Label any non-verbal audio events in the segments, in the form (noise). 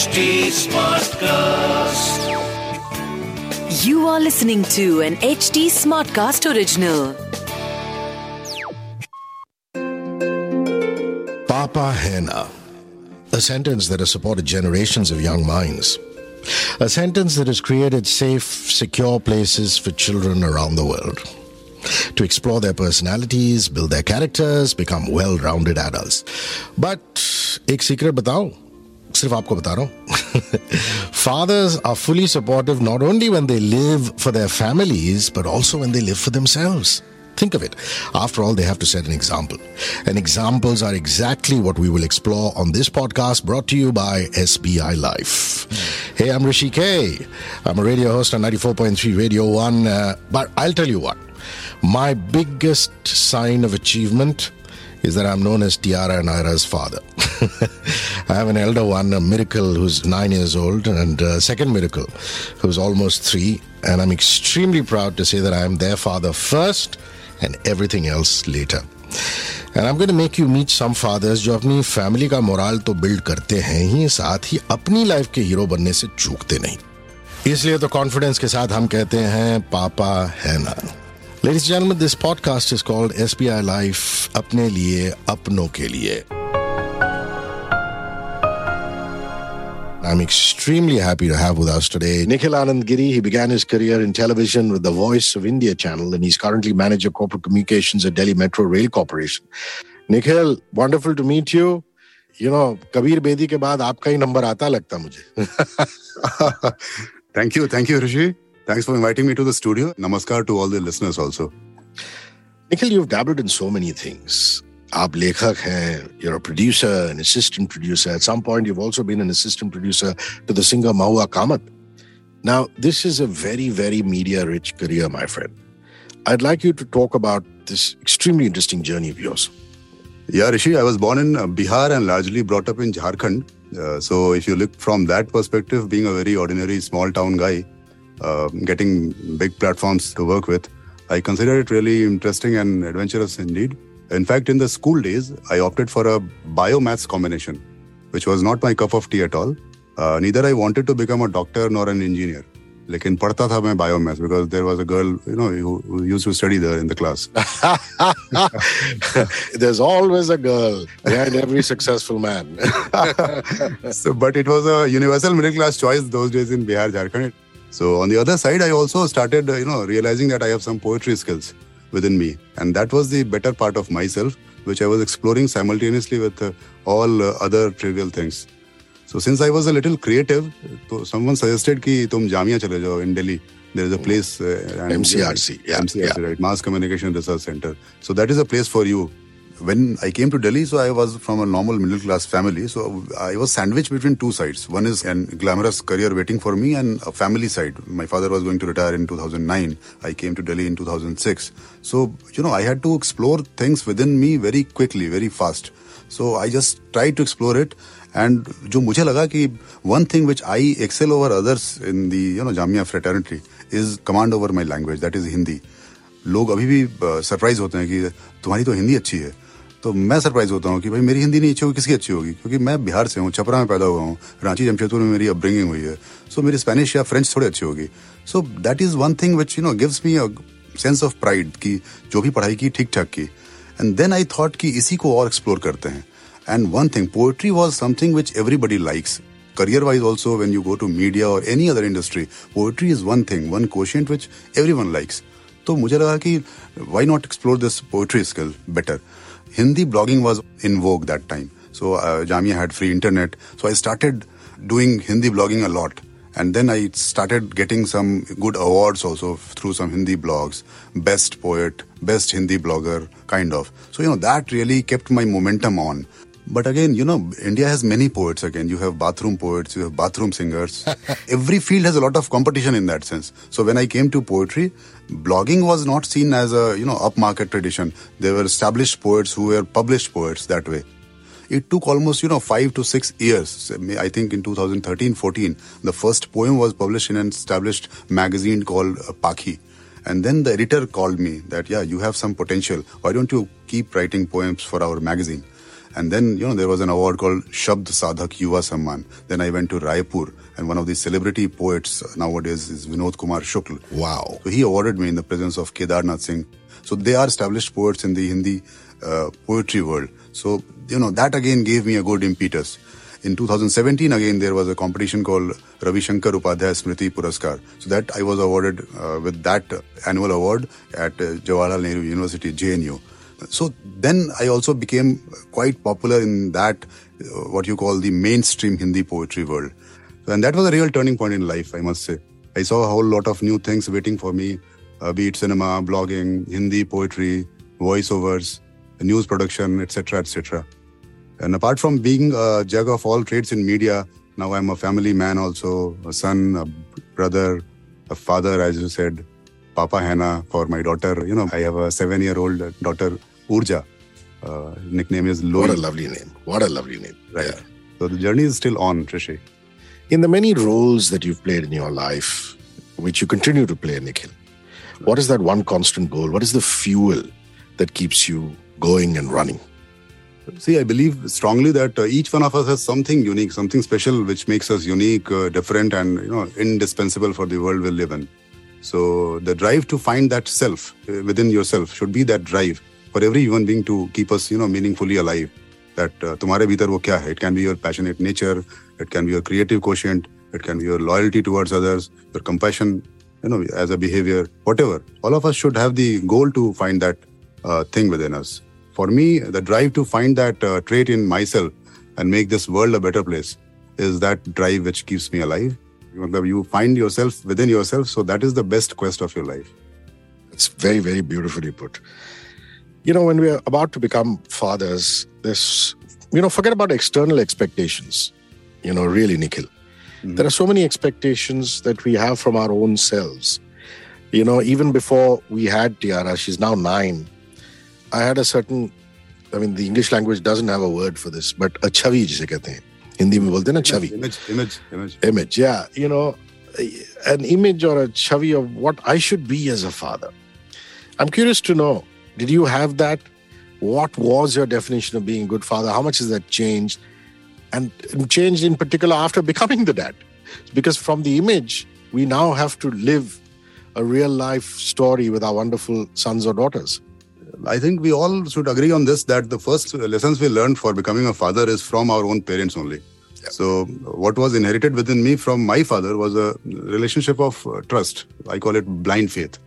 HT Smartcast. You are listening to an HT Smartcast original. Papa Henna, a sentence that has supported generations of young minds. A sentence that has created safe, secure places for children around the world to explore their personalities, build their characters, become well rounded adults. But, एक secret बताऊं सिर्फ आपको बता रहा हूँ fathers are fully supportive not only when they live for their families but also when they live for themselves Think of it. After all, they have to set an example. And examples are exactly what we will explore on this podcast brought to you by SBI Life. Hey, I'm Hrishi K. I'm a radio host on 94.3 Radio 1. Uh, but I'll tell you what, my biggest sign of achievement is that I'm known as Tiara and Ira's father. I have an elder one, a miracle who's nine years old, and a second miracle who's almost three. And I'm extremely proud to say that I am their father first and everything else later. And I'm going to make you meet some fathers जो अपनी family का morale तो build करते हैं ही साथ ही अपनी life के hero बनने से चूकते नहीं इसलिए तो कॉन्फिडेंस के साथ हम कहते हैं पापा है ना Ladies and gentlemen, this podcast is called SBI Life अपने लिए अपनों के लिए I'm extremely happy to have with us today Nikhil Anand Giri. He began his career in television with the Voice of India channel, and he's currently manager corporate communications at Delhi Metro Rail Corporation. Nikhil, wonderful to meet you. You know, Kabir Bedi ke baad aapka hi number aata lagta mujhe. (laughs) thank you, thank you, Hrishi. Thanks for inviting me to the studio. Namaskar to all the listeners also. Nikhil, you've dabbled in so many things. आप लेखक you're a producer an assistant producer. At some point you've also been an assistant producer to the singer Mahua Kamat. now this is a very very media rich career my friend. I'd like you to talk about this extremely interesting journey of yours. Yeah Hrishi I was born in uh, Bihar and largely brought up in Jharkhand. Uh, so if you look from that perspective being a very ordinary small town guy uh, getting big platforms to work with I consider it really interesting and adventurous indeed. in fact, in the school days, I opted for a biomaths combination, which was not my cup of tea at all. Uh, neither I wanted to become a doctor nor an engineer. लेकिन पढ़ता था मैं बायोमैथ्स because there was a girl you know use to study there in the class (laughs) there's always a girl behind every successful man (laughs) so but it was a universal middle class choice those days in bihar jharkhand so on the other side i also started you know realizing that i have some poetry skills within me. And that was the better part of myself, which I was exploring simultaneously with uh, all uh, other trivial things. So since I was a little creative, someone suggested ki tum jamia chale jao in Delhi. There is a place uh, MCRC, yeah, MCRC, yeah. right? Mass Communication Research Center. So that is a place for you when I came to Delhi, so I was from a normal middle class family. So I was sandwiched between two sides. One is a glamorous career waiting for me, and a family side. My father was going to retire in 2009. I came to Delhi in 2006. So, you know, I had to explore things within me very quickly, very fast. So I just tried to explore it. And जो मुझे लगा कि one thing which I excel over others in the you know Jamia fraternity is command over my language that is Hindi. लोग अभी भी surprise होते हैं कि तुम्हारी तो हिंदी अच्छी है तो मैं सरप्राइज़ होता हूँ कि भाई मेरी हिंदी नहीं अच्छी होगी, किसकी अच्छी होगी? क्योंकि मैं बिहार से हूँ, छपरा में पैदा हुआ हूँ, रांची, जमशेदपुर में मेरी अपब्रिंगिंग हुई है। सो मेरी स्पेनिश या फ्रेंच थोड़ी अच्छी होगी। So that is one thing which you know gives me a sense of pride कि जो भी पढ़ाई की ठीक ठाक की। एंड देन आई थॉट कि इसी को और एक्सप्लोर करते हैं। And one thing poetry was something which everybody likes career wise also, when you go to media or any other industry, poetry is one thing, one quotient which everyone likes तो मुझे लगा कि why not explore this poetry skill better? Hindi blogging was in vogue that time. So uh, Jamia had free internet. So I started doing Hindi blogging a lot. And then I started getting some good awards also through some Hindi blogs. Best poet, best Hindi blogger, kind of. So, you know, that really kept my momentum on. But again, you know, India has many poets again. You have bathroom poets, you have bathroom singers. (laughs) Every field has a lot of competition in that sense. So when I came to poetry, blogging was not seen as a, you know, upmarket tradition. There were established poets who were published poets that way. It took almost, you know, five to six years. I think in 2013 14, the first poem was published in an established magazine called uh, Pakhi. And then the editor called me that, yeah, you have some potential. Why don't you keep writing poems for our magazine? And then, you know, there was an award called Shabd Sadhak Yuva Samman. Then I went to Raipur, and one of the celebrity poets nowadays is Vinod Kumar Shukl. Wow. So he awarded me in the presence of Kedarnath Singh. So they are established poets in the Hindi uh, poetry world. So, you know, that again gave me a good impetus. In 2017, again, there was a competition called Ravi Shankar Upadhyay Smriti Puraskar. So that I was awarded uh, with that annual award at uh, Jawaharlal Nehru University, JNU. So then I also became quite popular in that, uh, what you call the mainstream Hindi poetry world. And that was a real turning point in life, I must say. I saw a whole lot of new things waiting for me, uh, be it cinema, blogging, Hindi poetry, voiceovers, news production, etc., etc. And apart from being a jug of all trades in media, now I'm a family man also, a son, a brother, a father, as you said, Papa Hannah for my daughter. You know, I have a seven-year-old daughter, Urja. Uh, nickname is Loi. What a lovely name. What a lovely name. Right. Yeah. So the journey is still on, Hrishi. In the many roles that you've played in your life, which you continue to play, Nikhil, what is that one constant goal? What is the fuel that keeps you going and running? See, I believe strongly that uh, each one of us has something unique, something special, which makes us unique, uh, different, and you know, indispensable for the world we live in. So the drive to find that self uh, within yourself should be that drive for every human being to keep us, you know, meaningfully alive. That uh, तुम्हारे भीतर वो क्या है? It can be your passionate nature, it can be your creative quotient, it can be your loyalty towards others, your compassion, you know, as a behavior, whatever. All of us should have the goal to find that uh, thing within us. For me, the drive to find that uh, trait in myself and make this world a better place is that drive which keeps me alive. You you find yourself within yourself, so that is the best quest of your life. It's very, very beautifully put. You know, when we're about to become fathers, this, you know, forget about external expectations. You know, really, Nikhil. There are so many expectations that we have from our own selves. You know, even before we had Tiara, she's now nine. I had a certain, I mean, the English language doesn't have a word for this, but a chavi जिसे कहते हैं हिंदी में बोलते हैं ना chavi Image, image, image. image yeah you know an image or a chavi of what i should be as a father i'm curious to know did you have that what was your definition of being a good father how much has that changed and changed in particular after becoming the dad because from the image we now have to live a real life story with our wonderful sons or daughters I think we all should agree on this that the first lessons we learned for becoming a father is from our own parents only. So, what was inherited within me from my father was a relationship of uh, trust. I call it blind faith.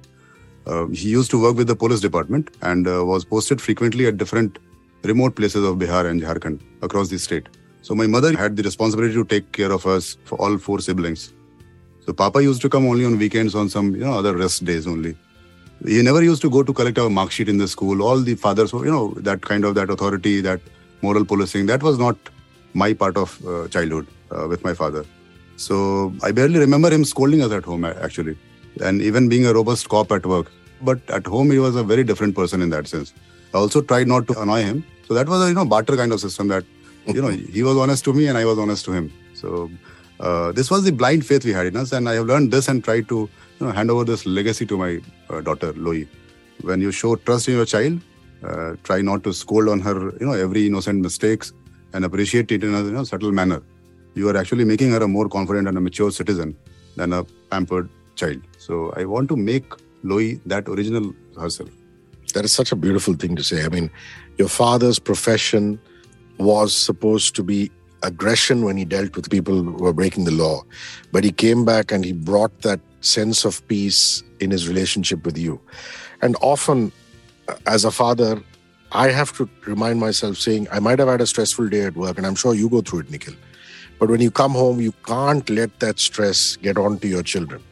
Uh, he used to work with the police department and uh, was posted frequently at different remote places of Bihar and Jharkhand across the state. So, my mother had the responsibility to take care of us for all four siblings. So, Papa used to come only on weekends on some you know other rest days only he never used to go to collect our mark sheet in the school. All the fathers, you know, that kind of that authority, that moral policing, that was not my part of uh, childhood uh, with my father. So I barely remember him scolding us at home, actually, and even being a robust cop at work. But at home, he was a very different person in that sense. I also tried not to annoy him. So that was a you know barter kind of system that you know he was honest to me and I was honest to him. So uh, this was the blind faith we had in us, and I have learned this and tried to you know, hand over this legacy to my uh, daughter Loi. When you show trust in your child, uh, try not to scold on her, you know, every innocent mistakes, and appreciate it in a you know, subtle manner. You are actually making her a more confident and a mature citizen than a pampered child. So I want to make Loi that original herself. That is such a beautiful thing to say. I mean, your father's profession was supposed to be aggression when he dealt with people who were breaking the law, but he came back and he brought that sense of peace in his relationship with you. And often, uh, as a father, I have to remind myself saying, I might have had a stressful day at work, and I'm sure you go through it, Nikhil. But when you come home, you can't let that stress get onto your children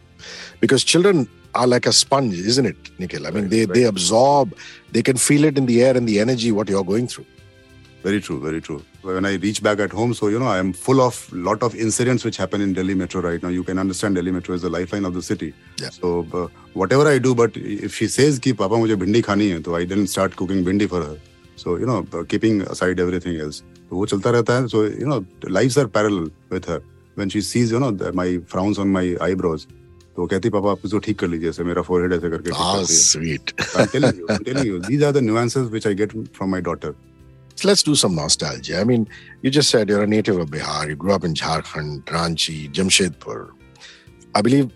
because children are like a sponge, isn't it, Nikhil? I mean, right, they, right. they absorb, they can feel it in the air and the energy what you're going through. Very true, very true. When I reach back at home, so you know, I am full of lot of incidents which happen in Delhi Metro right now. You can understand Delhi Metro is the lifeline of the city. Yeah. So uh, whatever I do, but if she says ki Papa mujhe bhindi khani hai, so I didn't start cooking bhindi for her. So you know, uh, keeping aside everything else, वो चलता रहता है. So you know, lives are parallel with her. When she sees you know my frowns on my eyebrows, तो वो कहती पापा आप इसको ठीक कर लीजिए ऐसे मेरा forehead ऐसे करके ठीक Ah, करती है. sweet. I'm telling you, I'm telling you, these are the nuances which I get from my daughter. let's do some nostalgia. I mean, you just said you're a native of Bihar. You grew up in Jharkhand, Ranchi, Jamshedpur. I believe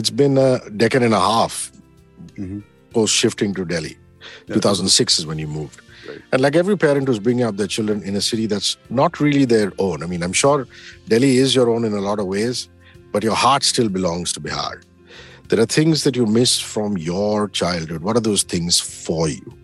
it's been a decade and a half Mhm. post shifting to Delhi. Yeah. 2006 is when you moved. Right. And like every parent who's bringing up their children in a city that's not really their own. I mean, I'm sure Delhi is your own in a lot of ways, but your heart still belongs to Bihar. There are things that you miss from your childhood. What are those things for you?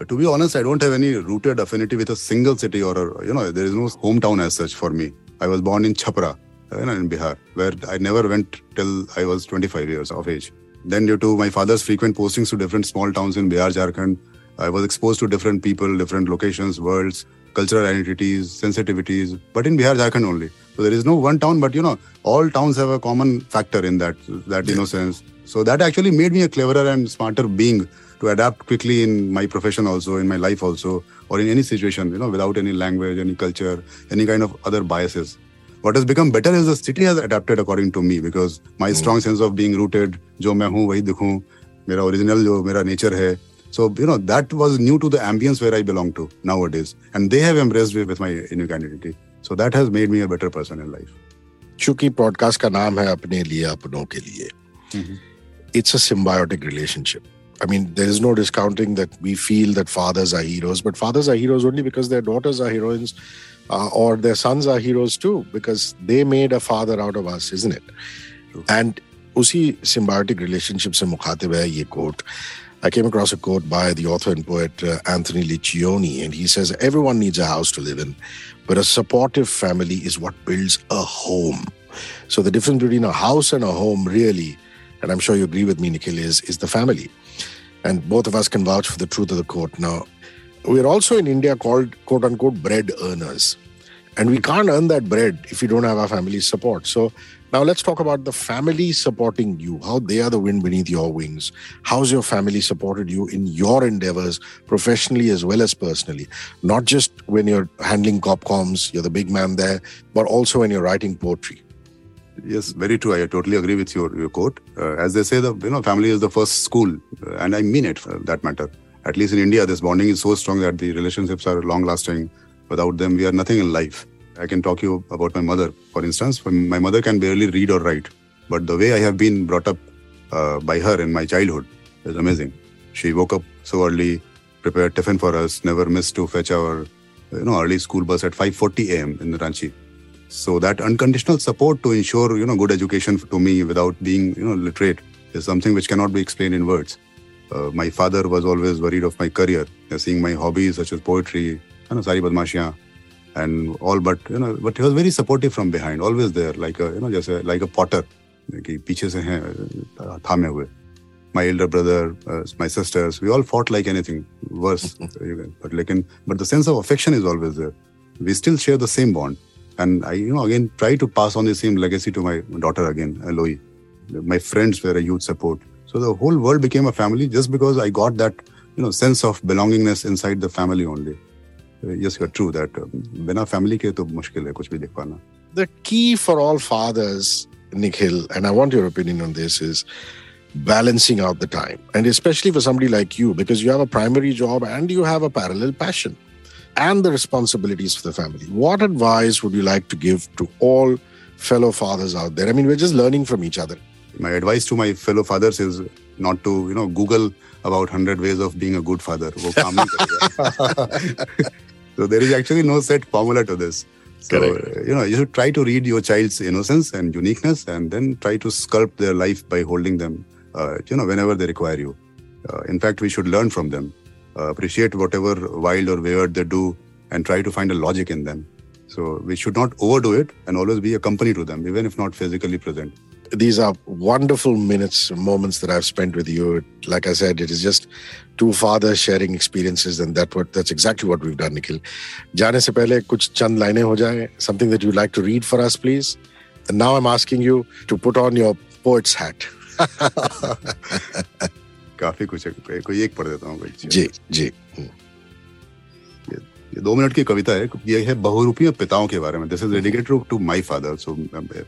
Uh, to be honest, I don't have any rooted affinity with a single city or, a, you know, there is no hometown as such for me. I was born in Chhapra, uh, you know, in Bihar, where I never went till I was 25 years of age. Then, due to my father's frequent postings to different small towns in Bihar, Jharkhand, I was exposed to different people, different locations, worlds, cultural identities, sensitivities, but in Bihar, Jharkhand only. So there is no one town, but you know, all towns have a common factor in that, that innocence. So that actually made me a cleverer and smarter being to adapt quickly in my profession also, in my life also, or in any situation, you know, without any language, any culture, any kind of other biases. What has become better is the city has adapted according to me because my strong sense of being rooted, जो मैं हूँ वही दिखूं, मेरा original जो मेरा nature है. So you know that was new to the ambience where I belong to nowadays, and they have embraced me with my unique identity. So that has made me a better person in life. चूँकि podcast का नाम है अपने लिए अपनों के लिए it's a symbiotic relationship i mean there is no discounting that we feel that fathers are heroes but fathers are heroes only because their daughters are heroines uh, or their sons are heroes too because they made a father out of us isn't it True. and उसी symbiotic relationship से मुखातिब है ये quote I came across a quote by the author and poet uh, Anthony Liccione, and he says, Everyone needs a house to live in, but a supportive family is what builds a home. So, the difference between a house and a home, really, and I'm sure you agree with me, Nikhil, is, is the family. And both of us can vouch for the truth of the quote. Now, we're also in India called quote unquote bread earners. And we can't earn that bread if we don't have our family's support. So now let's talk about the family supporting you, how they are the wind beneath your wings. How's your family supported you in your endeavors, professionally as well as personally? Not just when you're handling copcoms, you're the big man there, but also when you're writing poetry. Yes, very true. I totally agree with your, your quote. Uh, as they say, the you know family is the first school, uh, and I mean it for that matter. At least in India, this bonding is so strong that the relationships are long lasting. Without them, we are nothing in life. I can talk you about my mother, for instance. My mother can barely read or write, but the way I have been brought up uh, by her in my childhood is amazing. She woke up so early, prepared tiffin for us, never missed to fetch our you know early school bus at 5:40 a.m. in Ranchi. So that unconditional support to ensure you know good education to me without being you know literate is something which cannot be explained in words. Uh, my father was always worried of my career, seeing my hobbies such as poetry, you know, sari badmashiyan, and all. But you know, but he was very supportive from behind, always there, like a you know, just a, like a potter, कि पीछे से हैं uh, थामे हुए. My elder brother, uh, my sisters, we all fought like anything worse. (laughs) but like, but the sense of affection is always there. We still share the same bond and I, you know, again try to pass on the same legacy to my daughter again, Eloy. My friends were a huge support. So the whole world became a family just because I got that, you know, sense of belongingness inside the family only. Uh, yes, you're true that um, बिना family के तो मुश्किल है कुछ भी देख पाना. The key for all fathers, Nikhil, and I want your opinion on this, is balancing out the time. And especially for somebody like you, because you have a primary job and you have a parallel passion and the responsibilities for the family. What advice would you like to give to all fellow fathers out there? I mean, we're just learning from each other. My advice to my fellow fathers is not to, you know, Google about 100 ways of being a good father. (laughs) So there is actually no set formula to this. So, Correct. you know, you should try to read your child's innocence and uniqueness and then try to sculpt their life by holding them, uh, you know, whenever they require you. Uh, in fact, we should learn from them, uh, appreciate whatever wild or weird they do, and try to find a logic in them. So we should not overdo it and always be a company to them, even if not physically present These are wonderful minutes, moments that I've spent with you. Like I said, it is just two fathers sharing experiences, and that what that's exactly what we've done, Nikhil. जाने से पहले कुछ चंद लाइनें हो जाए. Something that you'd like to read for us, please. And now I'm asking you to put on your poet's hat. (laughs) काफी कुछ है कोई- कोई एक पढ़ देता हूँ कोई जी जी ये दो मिनट की कविता है, ये है बहुरूपीय पिताओं के बारे में। This is dedicated to my father so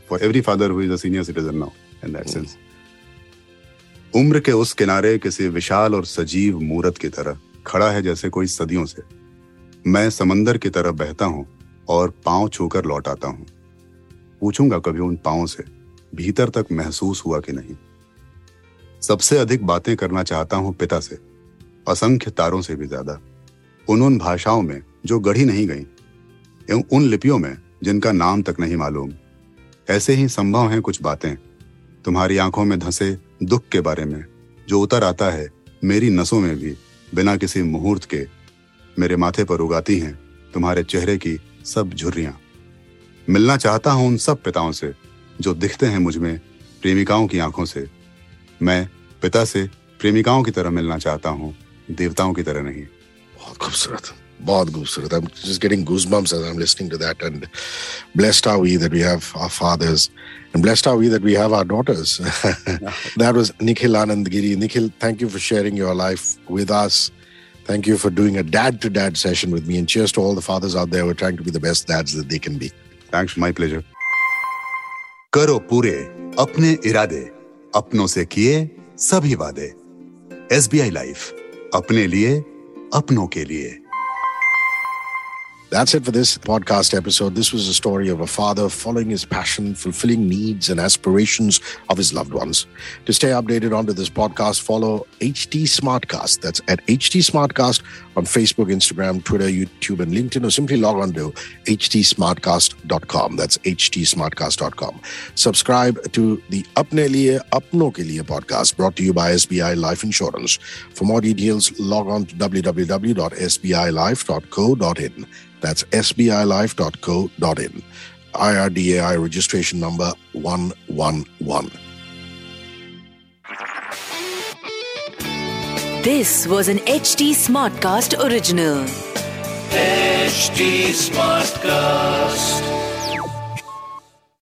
for every father who is a senior citizen now in that sense उम्र के उस किनारे किसी विशाल और सजीव मूरत की तरह खड़ा है जैसे कोई सदियों से। मैं समंदर की तरफ़ बहता हूँ और पाँव छूकर लौट आता हूँ। पूछूँगा कभी उन पांवों से, भीतर तक महसूस हुआ कि नहीं। सबसे अधिक बातें करना चाहता हूँ पिता से, असंख्य तारों से भी ज़्यादा। उन उन भाषाओं में जो गढ़ी नहीं गई, एवं उन लिपियों में जिनका नाम तक नहीं मालूम। ऐसे ही संभव हैं कुछ बातें, तुम्हारी आँखों में धंसे दुख के बारे में, जो उतर आता है मेरी नसों में भी, बिना किसी मुहूर्त के। मेरे माथे पर उगाती हैं तुम्हारे चेहरे की सब झुर्रियाँ। मिलना चाहता हूँ उन सब पिताओं से, जो दिखते हैं मुझमें प्रेमिकाओं की आँखों से। मैं पिता से प्रेमिकाओं की तरह मिलना चाहता हूँ, देवताओं की तरह नहीं। बहुत खूबसूरत। बहुत खूबसूरत I'm just getting goosebumps as I'm listening to that and blessed are we that we have our fathers and blessed are we that we have our daughters. (laughs) That was Nikhil Anand Giri Nikhil thank you for sharing your life with us. Thank you for doing a dad to dad session with me and cheers to all the fathers out there who are trying to be the best dads that they can be. Thanks my pleasure. करो पूरे अपने इरादे अपनों से किए सभी वादे। S B अपने लिए अपनों के लिए। That's it for this podcast episode. This was a story of a father following his passion, fulfilling needs and aspirations of his loved ones. To stay updated onto this podcast, follow HT Smartcast. That's at HT Smartcast on Facebook, Instagram, Twitter, YouTube, and LinkedIn, or simply log on to htsmartcast.com. That's htsmartcast.com. Subscribe to the Apne Liye Apno Ke Liye podcast brought to you by SBI Life Insurance. For more details, log on to www.sbilife.co.in. That's sbilife.co.in. IRDAI registration number 111. This was an HT Smartcast original. HT Smartcast.